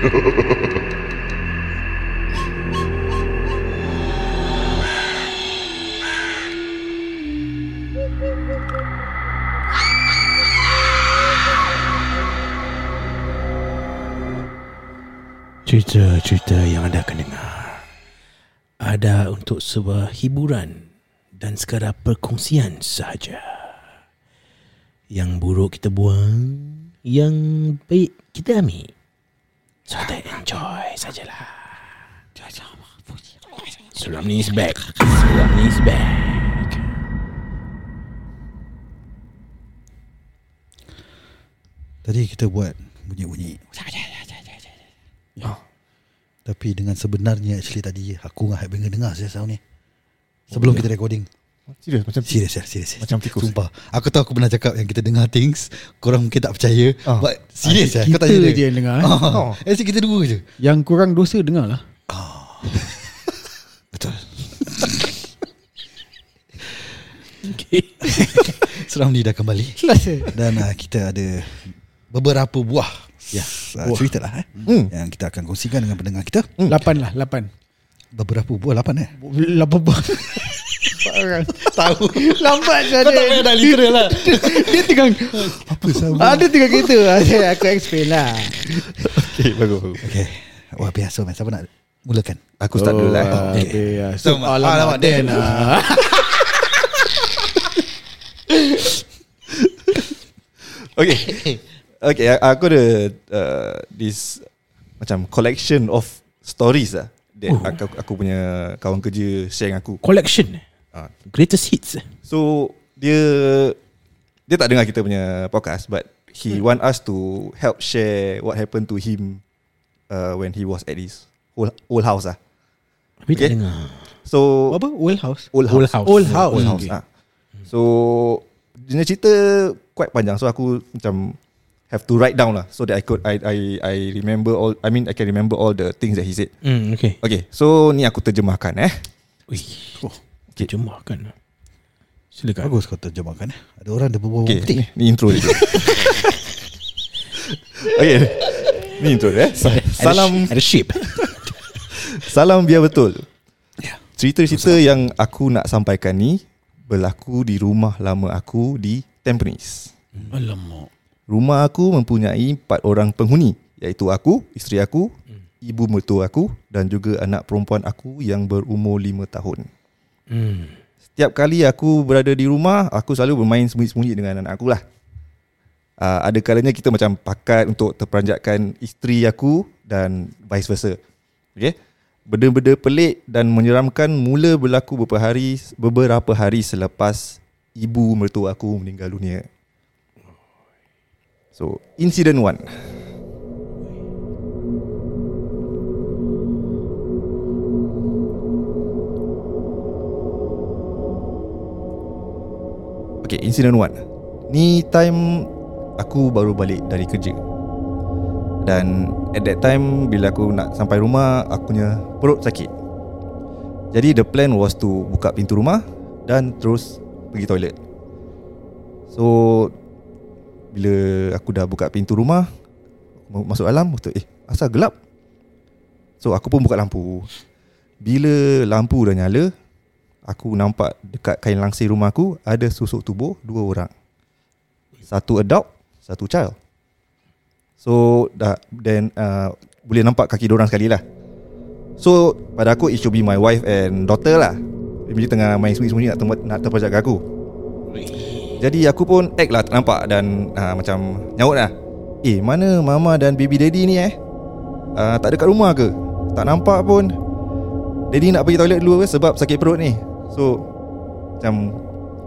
Cerita-cerita yang anda akan dengar Ada untuk sebuah hiburan Dan sekadar perkongsian sahaja. Yang buruk kita buang Yang baik kita ambil. So kita enjoy sajalah. Sulam ni is back. Sulam ni is back. Tadi kita buat bunyi-bunyi. Oh. Tapi dengan sebenarnya actually tadi aku dengan Hypebanger dengar saya sound ni. Sebelum kita recording. Serius macam Serius ya, serius. Macam tikus. Sumpah. Aku tahu aku pernah cakap yang kita dengar things, korang mungkin tak percaya. Ah. But serius ya, Kita kau tanya dia. je yang dengar eh. Oh. Actually kita dua je. Yang kurang dosa dengar lah Betul. Okay. Seram ni dah kembali. Dan uh, kita ada beberapa buah ya, uh, cerita lah eh, Hmm. yang kita akan kongsikan dengan pendengar kita. Lapan lah Lapan Beberapa buah lapan eh. Lapan buah orang Tahu. Lambat je Kau tak payah dah literal lah. Dia tengah Apa sama? Ada tengah kereta Saya Aku explain lah Okay bagus bagus. Okay. Wah biasa man. Siapa nak mulakan? Aku start dulu lah ah, Okay. ya. So, So, alamak, alamak, Dan. Dan ah. Okay Okay aku ada uh, This Macam collection of Stories lah That Oh. aku, aku punya Kawan kerja Share dengan aku Collection. Ah. Greatest hits. So Dia Dia tak dengar kita punya podcast But He want us to Help share What happened to him uh, When he was at his Old, old house lah Tapi tak Okay. dengar. So Apa? Old house Old house Old house. Old house. Old house Okay. ah. So Dia cerita Quite panjang So aku macam Have to write down lah So that I could I I I remember all I mean I can remember all the things that he said Hmm, okay. Okay So ni aku terjemahkan eh Ui. Oh, terjemahkan. Silakan. Bagus kau terjemahkan eh. Ada orang dia berbual Okay putih. ni, ni intro dia Okay Ni intro dia eh Salam Ada shape. Salam biar betul Ya. Cerita-cerita yang aku nak sampaikan ni Berlaku di rumah lama aku di Tampines Alamak. Rumah aku mempunyai empat orang penghuni Iaitu aku, isteri aku, ibu mertua aku Dan juga anak perempuan aku yang berumur lima tahun Hmm. Setiap kali aku berada di rumah Aku selalu bermain sembunyi-sembunyi dengan anak aku lah uh, Ada kalanya kita macam pakat untuk terperanjatkan isteri aku Dan vice versa Okay Benda-benda pelik dan menyeramkan mula berlaku beberapa hari beberapa hari selepas ibu mertua aku meninggal dunia. So, incident one. Okay, incident one. Ni time aku baru balik dari kerja. Dan at that time bila aku nak sampai rumah, aku punya perut sakit. Jadi the plan was to buka pintu rumah dan terus pergi toilet. So bila aku dah buka pintu rumah, masuk dalam, betul eh asal gelap. So aku pun buka lampu. Bila lampu dah nyala, aku nampak dekat kain langsir rumah aku ada susuk tubuh dua orang. Satu adult, satu child. So dah then uh, boleh nampak kaki orang sekali lah. So pada aku it should be my wife and daughter lah. Dia tengah main sembunyi-sembunyi nak, tempat, nak terpajak aku. Jadi aku pun act lah tak nampak dan uh, macam nyaut lah. Eh mana mama dan baby daddy ni eh? Uh, tak ada kat rumah ke? Tak nampak pun. Daddy nak pergi toilet dulu ke sebab sakit perut ni. So macam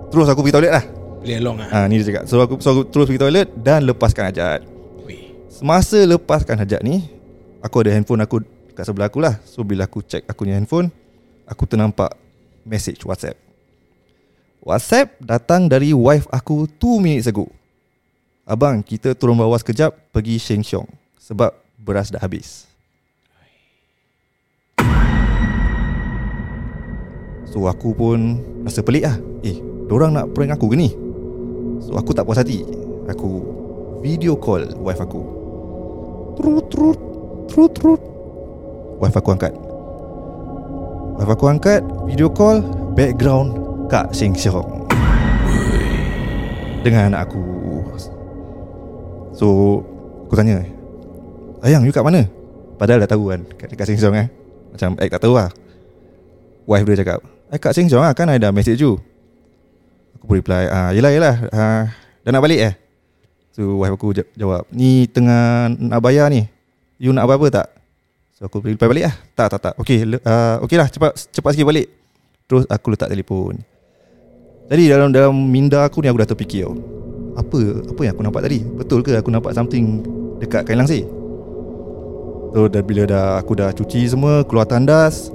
terus aku pergi toilet lah. Play along ah. Ah ni dia cakap. So aku, so aku terus pergi toilet dan lepaskan hajat. Semasa lepaskan hajat ni Aku ada handphone aku kat sebelah aku lah So bila aku check aku punya handphone Aku ternampak message WhatsApp WhatsApp datang dari wife aku 2 minutes ago Abang kita turun bawah sekejap pergi Sheng Siong Sebab beras dah habis So aku pun rasa pelik lah. Eh, dorang nak prank aku ke ni? So aku tak puas hati. Aku video call wife aku. Trut trut Trut trut. Wife aku angkat. Wife aku angkat Video call Background Kak Sheng Siong Dengan anak aku. So Aku tanya Ayang you kat mana? Padahal dah tahu kan Kat, kat Sheng Siong eh. Macam act tak tahu lah. Wife dia cakap Eh kat Sheng Siong lah Kan I dah message you? Aku pun reply ah, Yelah yelah ah, Dah nak balik eh? So wife aku ja- jawab Ni tengah nak bayar ni. You nak apa-apa tak? So aku reply balik lah Tak tak tak. Okay, le- uh, okay lah cepat, cepat sikit balik. Terus aku letak telefon. Jadi dalam dalam minda aku ni Aku dah terfikir tau Apa Apa yang aku nampak tadi? Betul ke aku nampak something Dekat kain langsir? So dah, bila dah aku dah cuci semua Keluar tandas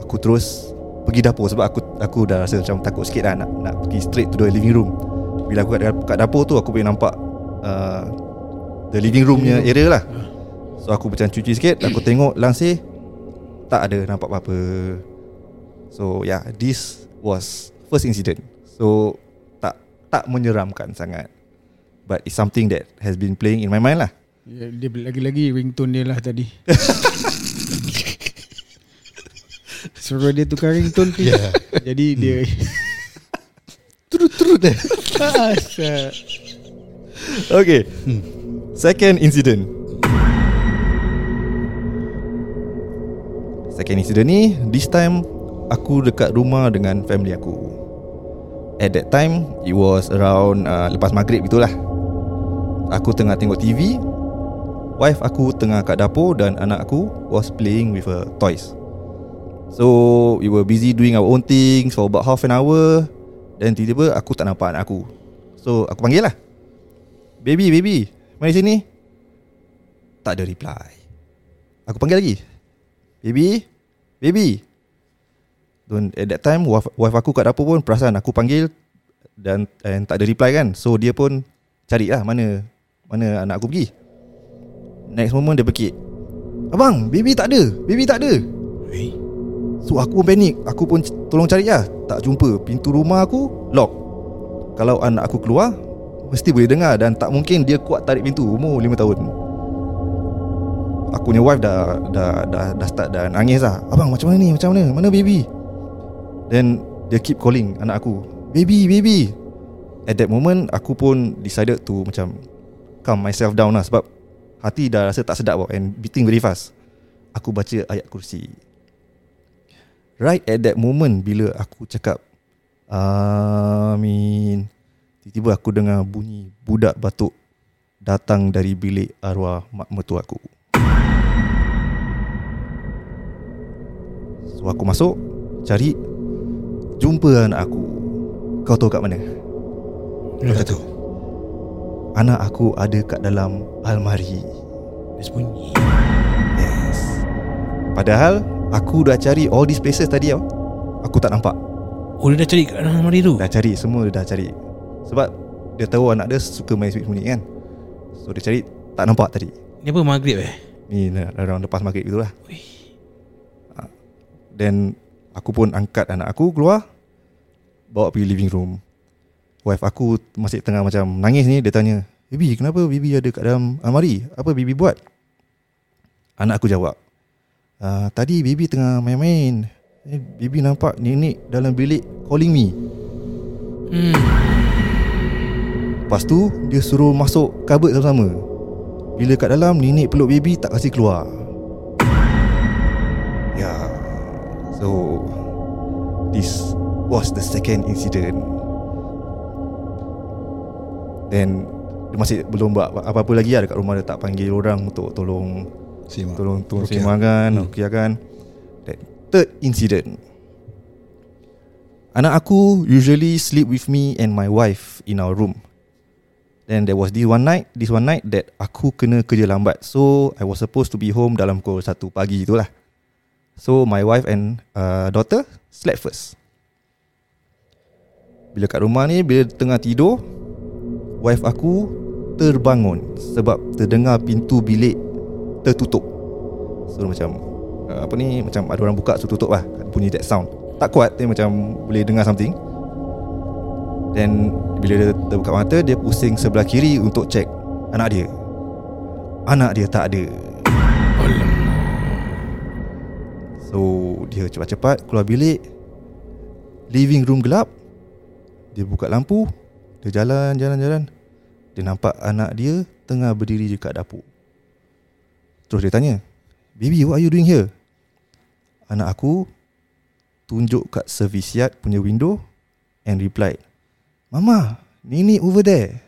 Aku terus Pergi dapur Sebab aku aku dah rasa macam takut sikit lah Nak, nak pergi straight to the living room. Bila aku kat, kat dapur tu Aku boleh nampak uh, The living room punya area lah. So aku macam cuci sikit Aku tengok langsir Tak ada nampak apa-apa. So yeah This was First incident. So Tak Tak menyeramkan sangat. But it's something that Has been playing in my mind lah. Ya, Dia lagi-lagi ringtone dia lah tadi Suruh dia tukar ringtone tu Yeah. Jadi dia Turut-turut eh. Asal Okay. Second incident. Second incident ni This time Aku dekat rumah dengan family aku. At that time It was around uh, Lepas maghrib itulah Aku tengah tengok TV Wife aku tengah kat dapur Dan anak aku Was playing with her toys So We were busy doing our own things For about half an hour. Dan tiba-tiba Aku tak nampak anak aku. So aku panggil lah. Baby, baby Mari sini Tak ada reply. Aku panggil lagi. Baby Baby. Don't, At that time wife, wife aku kat dapur pun Perasan aku panggil Dan and tak ada reply kan. So dia pun Cari lah mana Mana anak aku pergi. Next moment dia bekik Abang Baby tak ada Baby tak ada. So aku pun panik Aku pun tolong cari lah. Tak jumpa. Pintu rumah aku Lock. Kalau anak aku keluar Mesti boleh dengar Dan tak mungkin dia kuat tarik pintu Umur 5 tahun. Aku punya wife dah Dah, dah, dah start dah nangis lah. Abang macam mana ni? Macam mana? Mana baby? Then Dia keep calling anak aku. Baby baby. At that moment Aku pun decided to Macam Calm myself down lah Sebab Hati dah rasa tak sedap And beating very fast. Aku baca ayat kursi Right at that moment Bila aku cakap Amin. Tiba-tiba aku dengar bunyi Budak batuk Datang dari bilik arwah mak mertua aku. So aku masuk Cari Jumpa anak aku. Kau tahu kat mana? Tak tahu. Anak aku ada kat dalam almari. Dia sembunyi. Yes. Padahal Aku dah cari all these places tadi tau. Aku tak nampak. Oh dia dah cari kat dalam almari tu? Dah cari Semua dia dah cari. Sebab Dia tahu anak dia Suka main sembunyi kan? So dia cari Tak nampak tadi. Ni apa maghrib eh? Ni dah- around lepas maghrib itulah Wih. Then Aku pun angkat anak aku keluar Bawa pergi living room. Wife aku masih tengah macam nangis ni Dia tanya Bibi kenapa Bibi ada kat dalam almari Apa Bibi buat? Anak aku jawab ah, Tadi Bibi tengah main-main. Eh, Bibi nampak nenek dalam bilik calling me. Hmm. Lepas tu dia suruh masuk cupboard sama-sama. Bila kat dalam nenek peluk baby tak kasi keluar. Ya yeah. So This was the second incident. Then Dia masih belum buat apa-apa lagi lah dekat rumah. Dia tak panggil orang untuk tolong Simak Tolong tolong Rukiah. seimbangkan Hmm. hmm. kan That third incident Anak aku usually sleep with me and my wife in our room Then there was this one night This one night that aku kena kerja lambat So I was supposed to be home dalam pukul 1 pagi itulah So my wife and uh, daughter slept first Bila kat rumah ni Bila tengah tidur Wife aku terbangun Sebab terdengar pintu bilik tertutup. So macam uh, Apa ni Macam ada orang buka So tutup lah Bunyi that sound. Tak kuat Tapi macam Boleh dengar something. Then Bila dia terbuka mata Dia pusing sebelah kiri Untuk check Anak dia. Anak dia tak ada. So Dia cepat-cepat Keluar bilik. Living room gelap. Dia buka lampu. Dia jalan Jalan jalan. Dia nampak anak dia Tengah berdiri dekat dapur Terus dia tanya Baby what are you doing here? Anak aku Tunjuk kat service yard punya window And replied Mama Nini over there.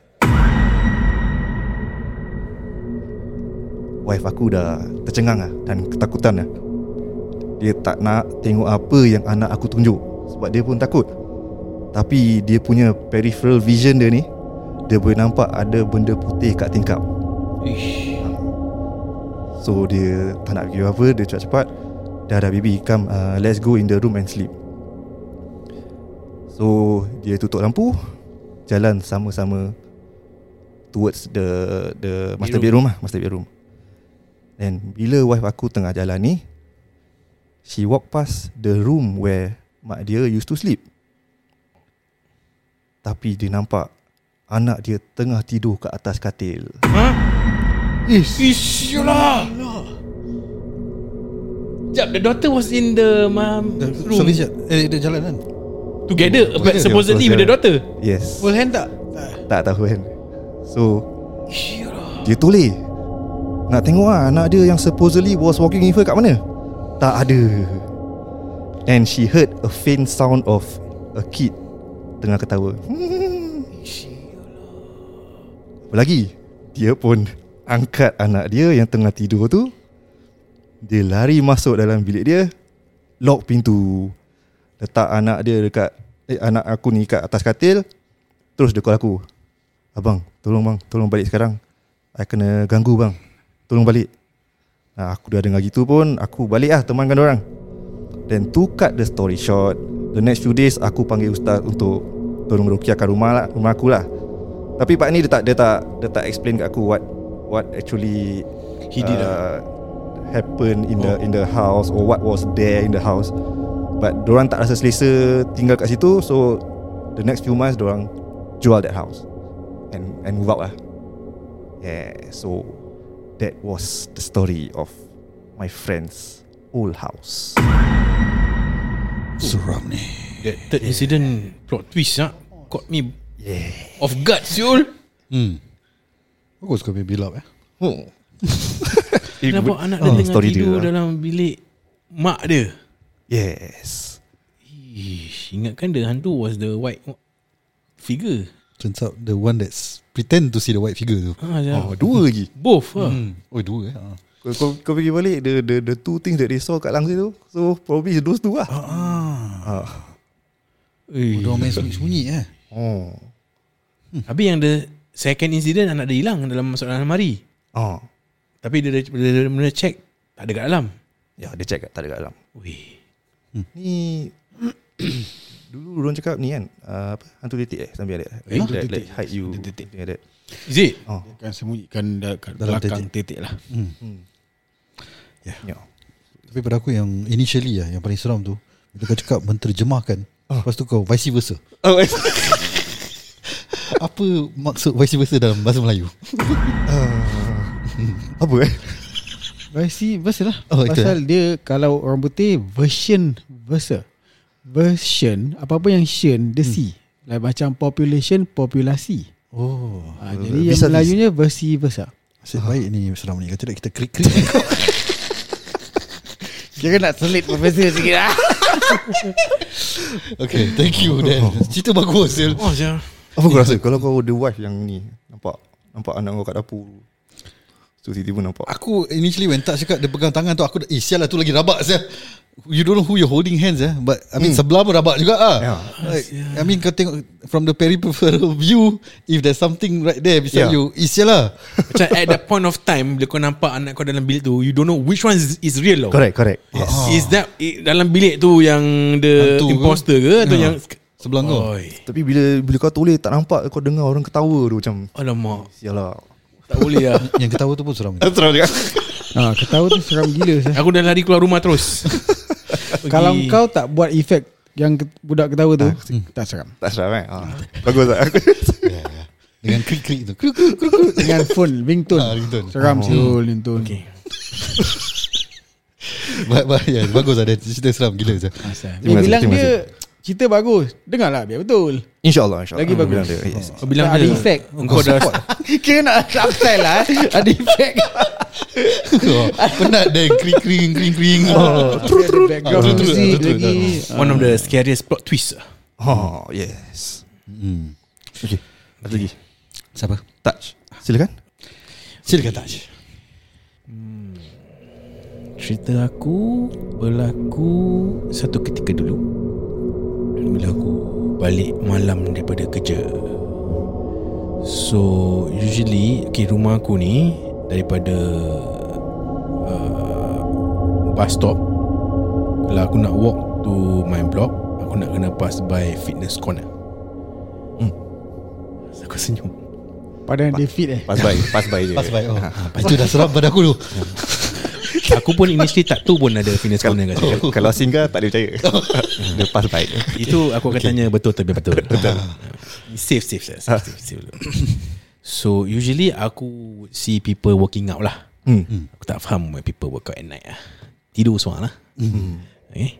Wife aku dah tercengang lah Dan ketakutan lah. Dia tak nak tengok apa yang anak aku tunjuk Sebab dia pun takut. Tapi dia punya peripheral vision dia ni Dia boleh nampak ada benda putih kat tingkap. Ish. So dia tak nak pergi apa Dia cepat-cepat Dah dah baby Come uh, let's go in the room and sleep So Dia tutup lampu Jalan sama-sama Towards the The master bedroom lah Master bedroom And bila wife aku tengah jalan ni She walk past The room where Mak dia used to sleep Tapi dia nampak Anak dia tengah tidur kat atas katil Ha? Ish. Ish, yalah. Sekejap, the daughter was in the mom room. Service yard Eh dia jalan kan? Together, but Together. supposedly with the daughter. Yes. Full hand tak? Tak tahu kan So Ish, yalah. Dia toleh Nak tengok lah Anak dia yang supposedly Was walking with her kat mana? Tak ada. And she heard A faint sound of A kid Tengah ketawa. Apa lagi? Dia pun Angkat anak dia Yang tengah tidur tu Dia lari masuk dalam bilik dia Lock pintu. Letak anak dia dekat Eh anak aku ni kat atas katil Terus dia call aku. Abang Tolong bang Tolong balik sekarang. I kena ganggu bang. Tolong balik. Nah, Aku dah dengar gitu pun Aku balik lah Temankan orang. Then to cut the story short The next few days Aku panggil ustaz untuk Tolong rukiahkan rumah lah Rumah aku lah. Tapi pak ni dia tak Dia tak Dia tak explain kat aku What What actually He did uh, Happen in the in the house Or what was there in the house. But Diorang tak rasa selesa Tinggal kat situ So The next few months Diorang Jual that house And and move out lah. Yeah So That was the story of My friend's Old house. Seram ni. That third incident plot twist ah caught me Yeah. off guard siul. Hmm. Bagus kau punya build up eh. Oh. Kenapa anak dia Oh, tengah story tidur dia. dalam bilik mak dia? Yes Ish, ingatkan the hantu was the white figure. Turns out the one that's Pretend to see the white figure tu Ha, ya. Oh dua lagi Both ah. hmm. Oh dua eh ah. kau, kau, kau pergi balik the, the the two things that they saw kat langsir tu So probably those two lah ah. Eh. Oh, Dia main sunyi-sunyi eh Oh Habis yang the second incident anak dia hilang dalam masuk dalam lemari. Oh Tapi dia dia, dia, dia, dia check tak ada kat dalam. Ya dia check tak ada kat dalam Wih. Ni Dulu orang cakap ni kan uh, apa Hantu detik eh Sambil ada Eh? Hantu that tetik. hide you like that. Is it? Oh Dia akan sembunyikan da- kat Dalam belakang titik lah. hmm. Ya. Ya. Tapi pada aku yang initially lah Yang paling seram tu Bila kau cakap menterjemahkan Lepas tu kau vice versa Oh. Apa maksud vice versa dalam bahasa Melayu? Apa eh Versi versa lah. Oh, itu Pasal dia kalau orang putih version versa. Version apa-apa yang shen dia si. Like macam population populasi. Oh Ha, jadi yang Bisa- Melayunya versi versa. Asyik baik ni seram ni Kata tak kita krik-krik Kira nak selit profesor sikit lah. Okay thank you Dan Cerita bagus Sil. Oh, ya. Apa kau rasa Kalau kau the wife yang ni Nampak Nampak anak kau kat dapur So tiba-tiba nampak Aku initially when tak cakap Dia pegang tangan tu Aku dah Eh sial lah tu lagi rabak sial You don't know who you're holding hands eh But I mean sebelah pun rabak juga ah. Yeah. Like, I mean kau tengok From the peripheral view If there's something right there Beside Yeah. you Eh sial lah Macam at that point of time Bila kau nampak anak kau dalam bilik tu You don't know which one is, is real tau Correct correct Yes Is that i- dalam bilik tu yang the Hantu ke? imposter ke atau Ya. yang Sebelah kau Oi. Tapi bila bila kau toleh tak nampak Kau dengar orang ketawa tu macam Alamak Sialah Tak boleh lah Yang ketawa tu pun seram Terang juga ha, ketawa tu seram gila. sah. Aku dah lari keluar rumah terus. Kalau kau tak buat efek yang ke- budak ketawa tu, tak seram. Tak seram kan ah. Bagus tak Ya, ya. Dengan krik-krik tu Kruk, kruk, kruk, kruk. Dengan phone, ringtone. Ah, ringtone. Seram siul ringtone. Okay Ba- ba- ya, Bagus lah Dan Cerita seram gila. Asal. Terima Dia kasih, bilang terima dia Cerita bagus Dengarlah biar betul InsyaAllah insya Lagi bagus. Bilang dia, yes. Kau bilang Ada efek. Engkau dah Kira nak upstyle lah eh. Ada efek Penat dia kring kring kring kring. oh, Ada background Betul, music betul, lagi One of the scariest plot twist. Oh yes Hmm. Okay Ada lagi Siapa? Touch Silakan Silakan Taj. Cerita aku berlaku satu ketika dulu bila aku balik malam daripada kerja. So usually okay, rumah aku ni daripada uh, bus stop kalau aku nak walk to my block aku nak kena pass by fitness corner. Hmm. Aku senyum. Padahal dia fit eh Pass by Pass by je Pas baik. Oh. Ha. Itu dah seram pada aku tu. Aku pun initially tak tahu pun ada fitness corner kat situ. Kalau singgah tak ada percaya Dia pass by Itu aku akan tanya betul tapi betul. betul. safe safe safe. safe, safe, safe. so usually aku see people working out lah. Hmm. Aku tak faham why people work out at night lah. Tidur seorang lah. Okay.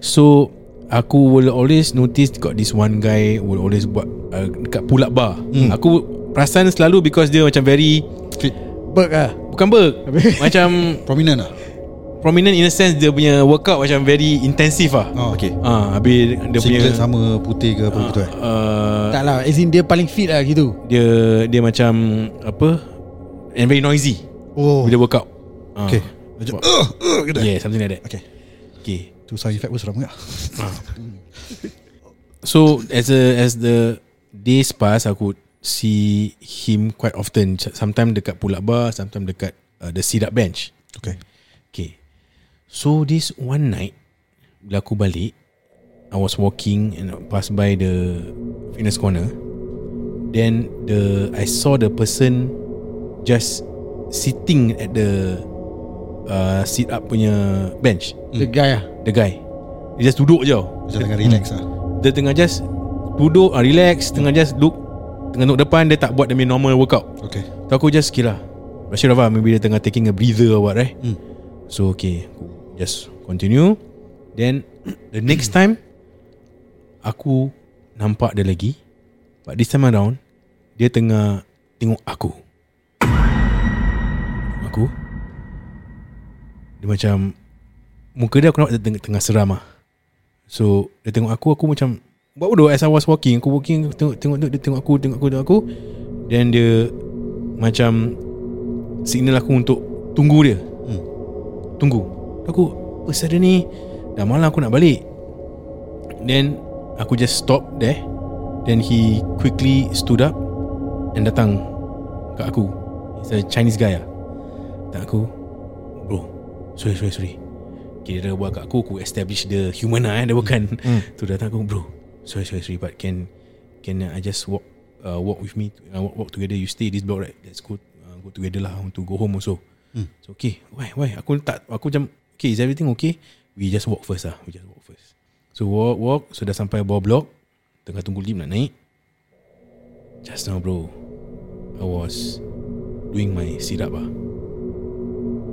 So aku will always notice got this one guy will always buat uh, dekat pull up bar. Aku perasan selalu because dia macam very Fit. Berk lah bukan berk. macam Prominent lah. prominent in a sense dia punya workout macam very intensive lah. Oh. Okay Ah, habis dia punya Singlet sama putih ke apa gitu eh. uh, Tak lah As in dia paling fit lah gitu dia dia macam apa and very noisy Oh. bila workout. Ah. Okay. Macam uh, uh, gitu. eh. Yeah, something like that. Okay. Okay. Tu sound effect pun seram juga. So as a as the days pass, aku see him quite often. Sometimes dekat pull up bar, sometimes dekat uh, the sit up bench. Okay. Okay. So this one night, bila aku balik, I was walking and pass by the fitness corner. Then the I saw the person just sitting at the uh, sit up punya bench. The guy lah The guy. Dia just duduk je. Macam tengah relax lah. Dia tengah just duduk, uh, relax, tengah just look tengah depan dia tak buat punya normal workout. Okay. So aku just kira Rashid Rafa maybe dia tengah taking a breather or what right? Hmm. So okay. Just continue. Then The next time Aku Nampak dia lagi. But this time around Dia tengah Tengok aku. Aku. Dia macam Muka dia aku nampak dia tengah, tengah seram lah So Dia tengok aku Aku macam Buat bodoh as I was walking Aku walking Tengok tengok dia tengok aku Tengok aku Tengok aku. Then dia Macam Signal aku untuk Tunggu dia. Hmm. Tunggu. Aku Pasal dia ni? Dah malam aku nak balik. Then Aku just stop there. Then he quickly stood up And datang Kat aku. He's a Chinese guy lah Datang aku. Bro Sorry sorry sorry. Kira dia buat kat aku Aku establish the human lah eh Dia bukan. Tu datang aku Bro Sorry sorry sorry But can Can I just walk uh, Walk with me uh, walk, walk together? You stay this block right? Let's go uh, Go together lah. Want to go home also. Hmm. So okay Why why? Aku tak Aku macam Okay is everything okay? We just walk first lah. We just walk first. So walk walk. So dah sampai bawah blok Tengah tunggu lift nak naik. Just now bro I was Doing my sit up lah.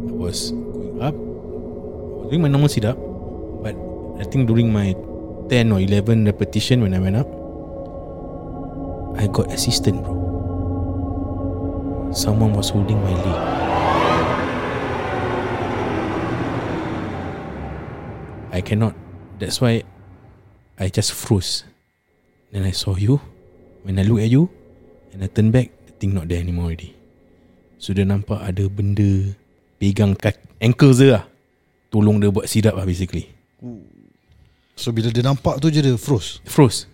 I was going up. I was doing my normal sit up But I think during my 10 or 11 repetition When I went up I got assistant bro. Someone was holding my leg. I cannot. That's why I just froze. Then I saw you. When I look at you And I turn back The thing not there anymore already. So dia nampak ada benda Pegang kat ankle dia lah. Tolong dia buat sit up lah basically So bila dia nampak tu je dia froze. Froze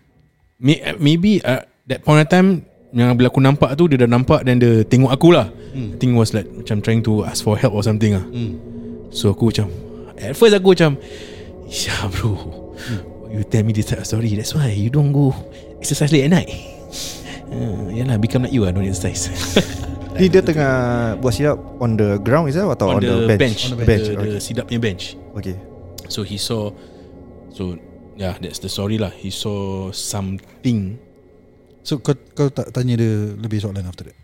May- Maybe uh, That point of time Yang bila aku nampak tu Dia dah nampak Dan dia tengok aku lah hmm. I think was like Macam trying to ask for help or something lah Hmm. So aku macam At first aku macam Ya bro You tell me this type of story That's why you don't go Exercise late at night uh, Yalah become like you lah Don't exercise Ni dia tengah buat sit up on the ground is it atau on, the, bench? On the bench. The, okay. the sit up punya bench okay. So he saw So Yeah that's the story lah He saw something So kau, kau tak tanya dia lebih soalan after that?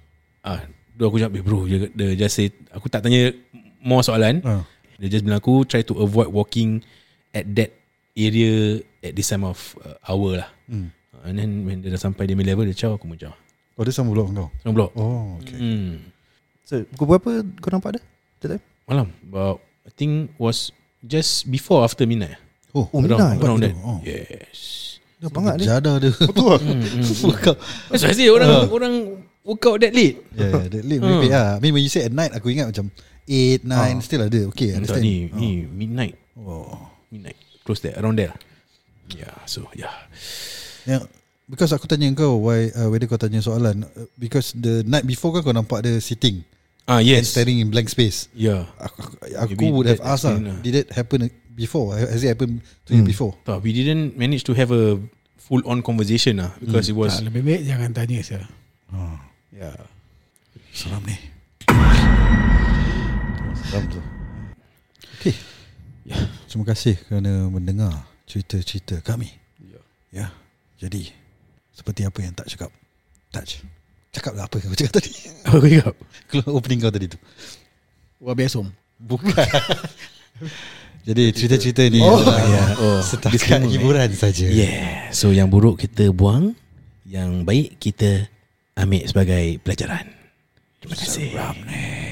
Ah, Dua aku cakap "Eh, Bro dia, dia just say Aku tak tanya More soalan Ha. Dia just bilang aku Try to avoid walking At that area at this time of uh, hour lah. Hmm. And then when dia dah sampai dia punya level dia caw aku mencaw. Oh dia sama blok kau Sama blok. Oh okay Hmm. So pukul berapa kau nampak dia? That time? Malam about I think was just before after midnight. Oh, Oh, around, midnight. around that. Oh. Yes. Dia bangat dia. Jadah dia Betul lah. Workout That's why I say orang orang workout that late. Yeah, yeah that late Hmm. merepek lah I mean when you say at night Aku ingat macam 8, 9 Ah. Still ada Okay understand ni, ni midnight, oh. midnight. Close there, around there. Yeah, so yeah. yeah. Because aku tanya kau Why uh, Whether kau tanya soalan uh, Because the night before kan Kau nampak dia sitting Ah And yes. staring in blank space Yeah. Aku, aku, aku Maybe would have asked lah lah. Did it happen before Has it happened to you Hmm. before Tak, we didn't manage to have a full on conversation lah because it was Tak, lebih baik jangan tanya saya. oh. Ya. Seram ni Seram tu Okay ya. Terima kasih kerana mendengar Cerita-cerita kami Ya. Ya Jadi Seperti apa yang tak cakap Touch Cakap lah apa yang kau cakap tadi Apa kau cakap? Keluar opening kau tadi tu Wabiasum. Bukan Jadi cerita-cerita ni Oh, ya. Oh, Setakat disclaimer, hiburan saja Yeah. So yang buruk kita buang, yang baik kita ambil sebagai pelajaran. Terima kasih. Seram ni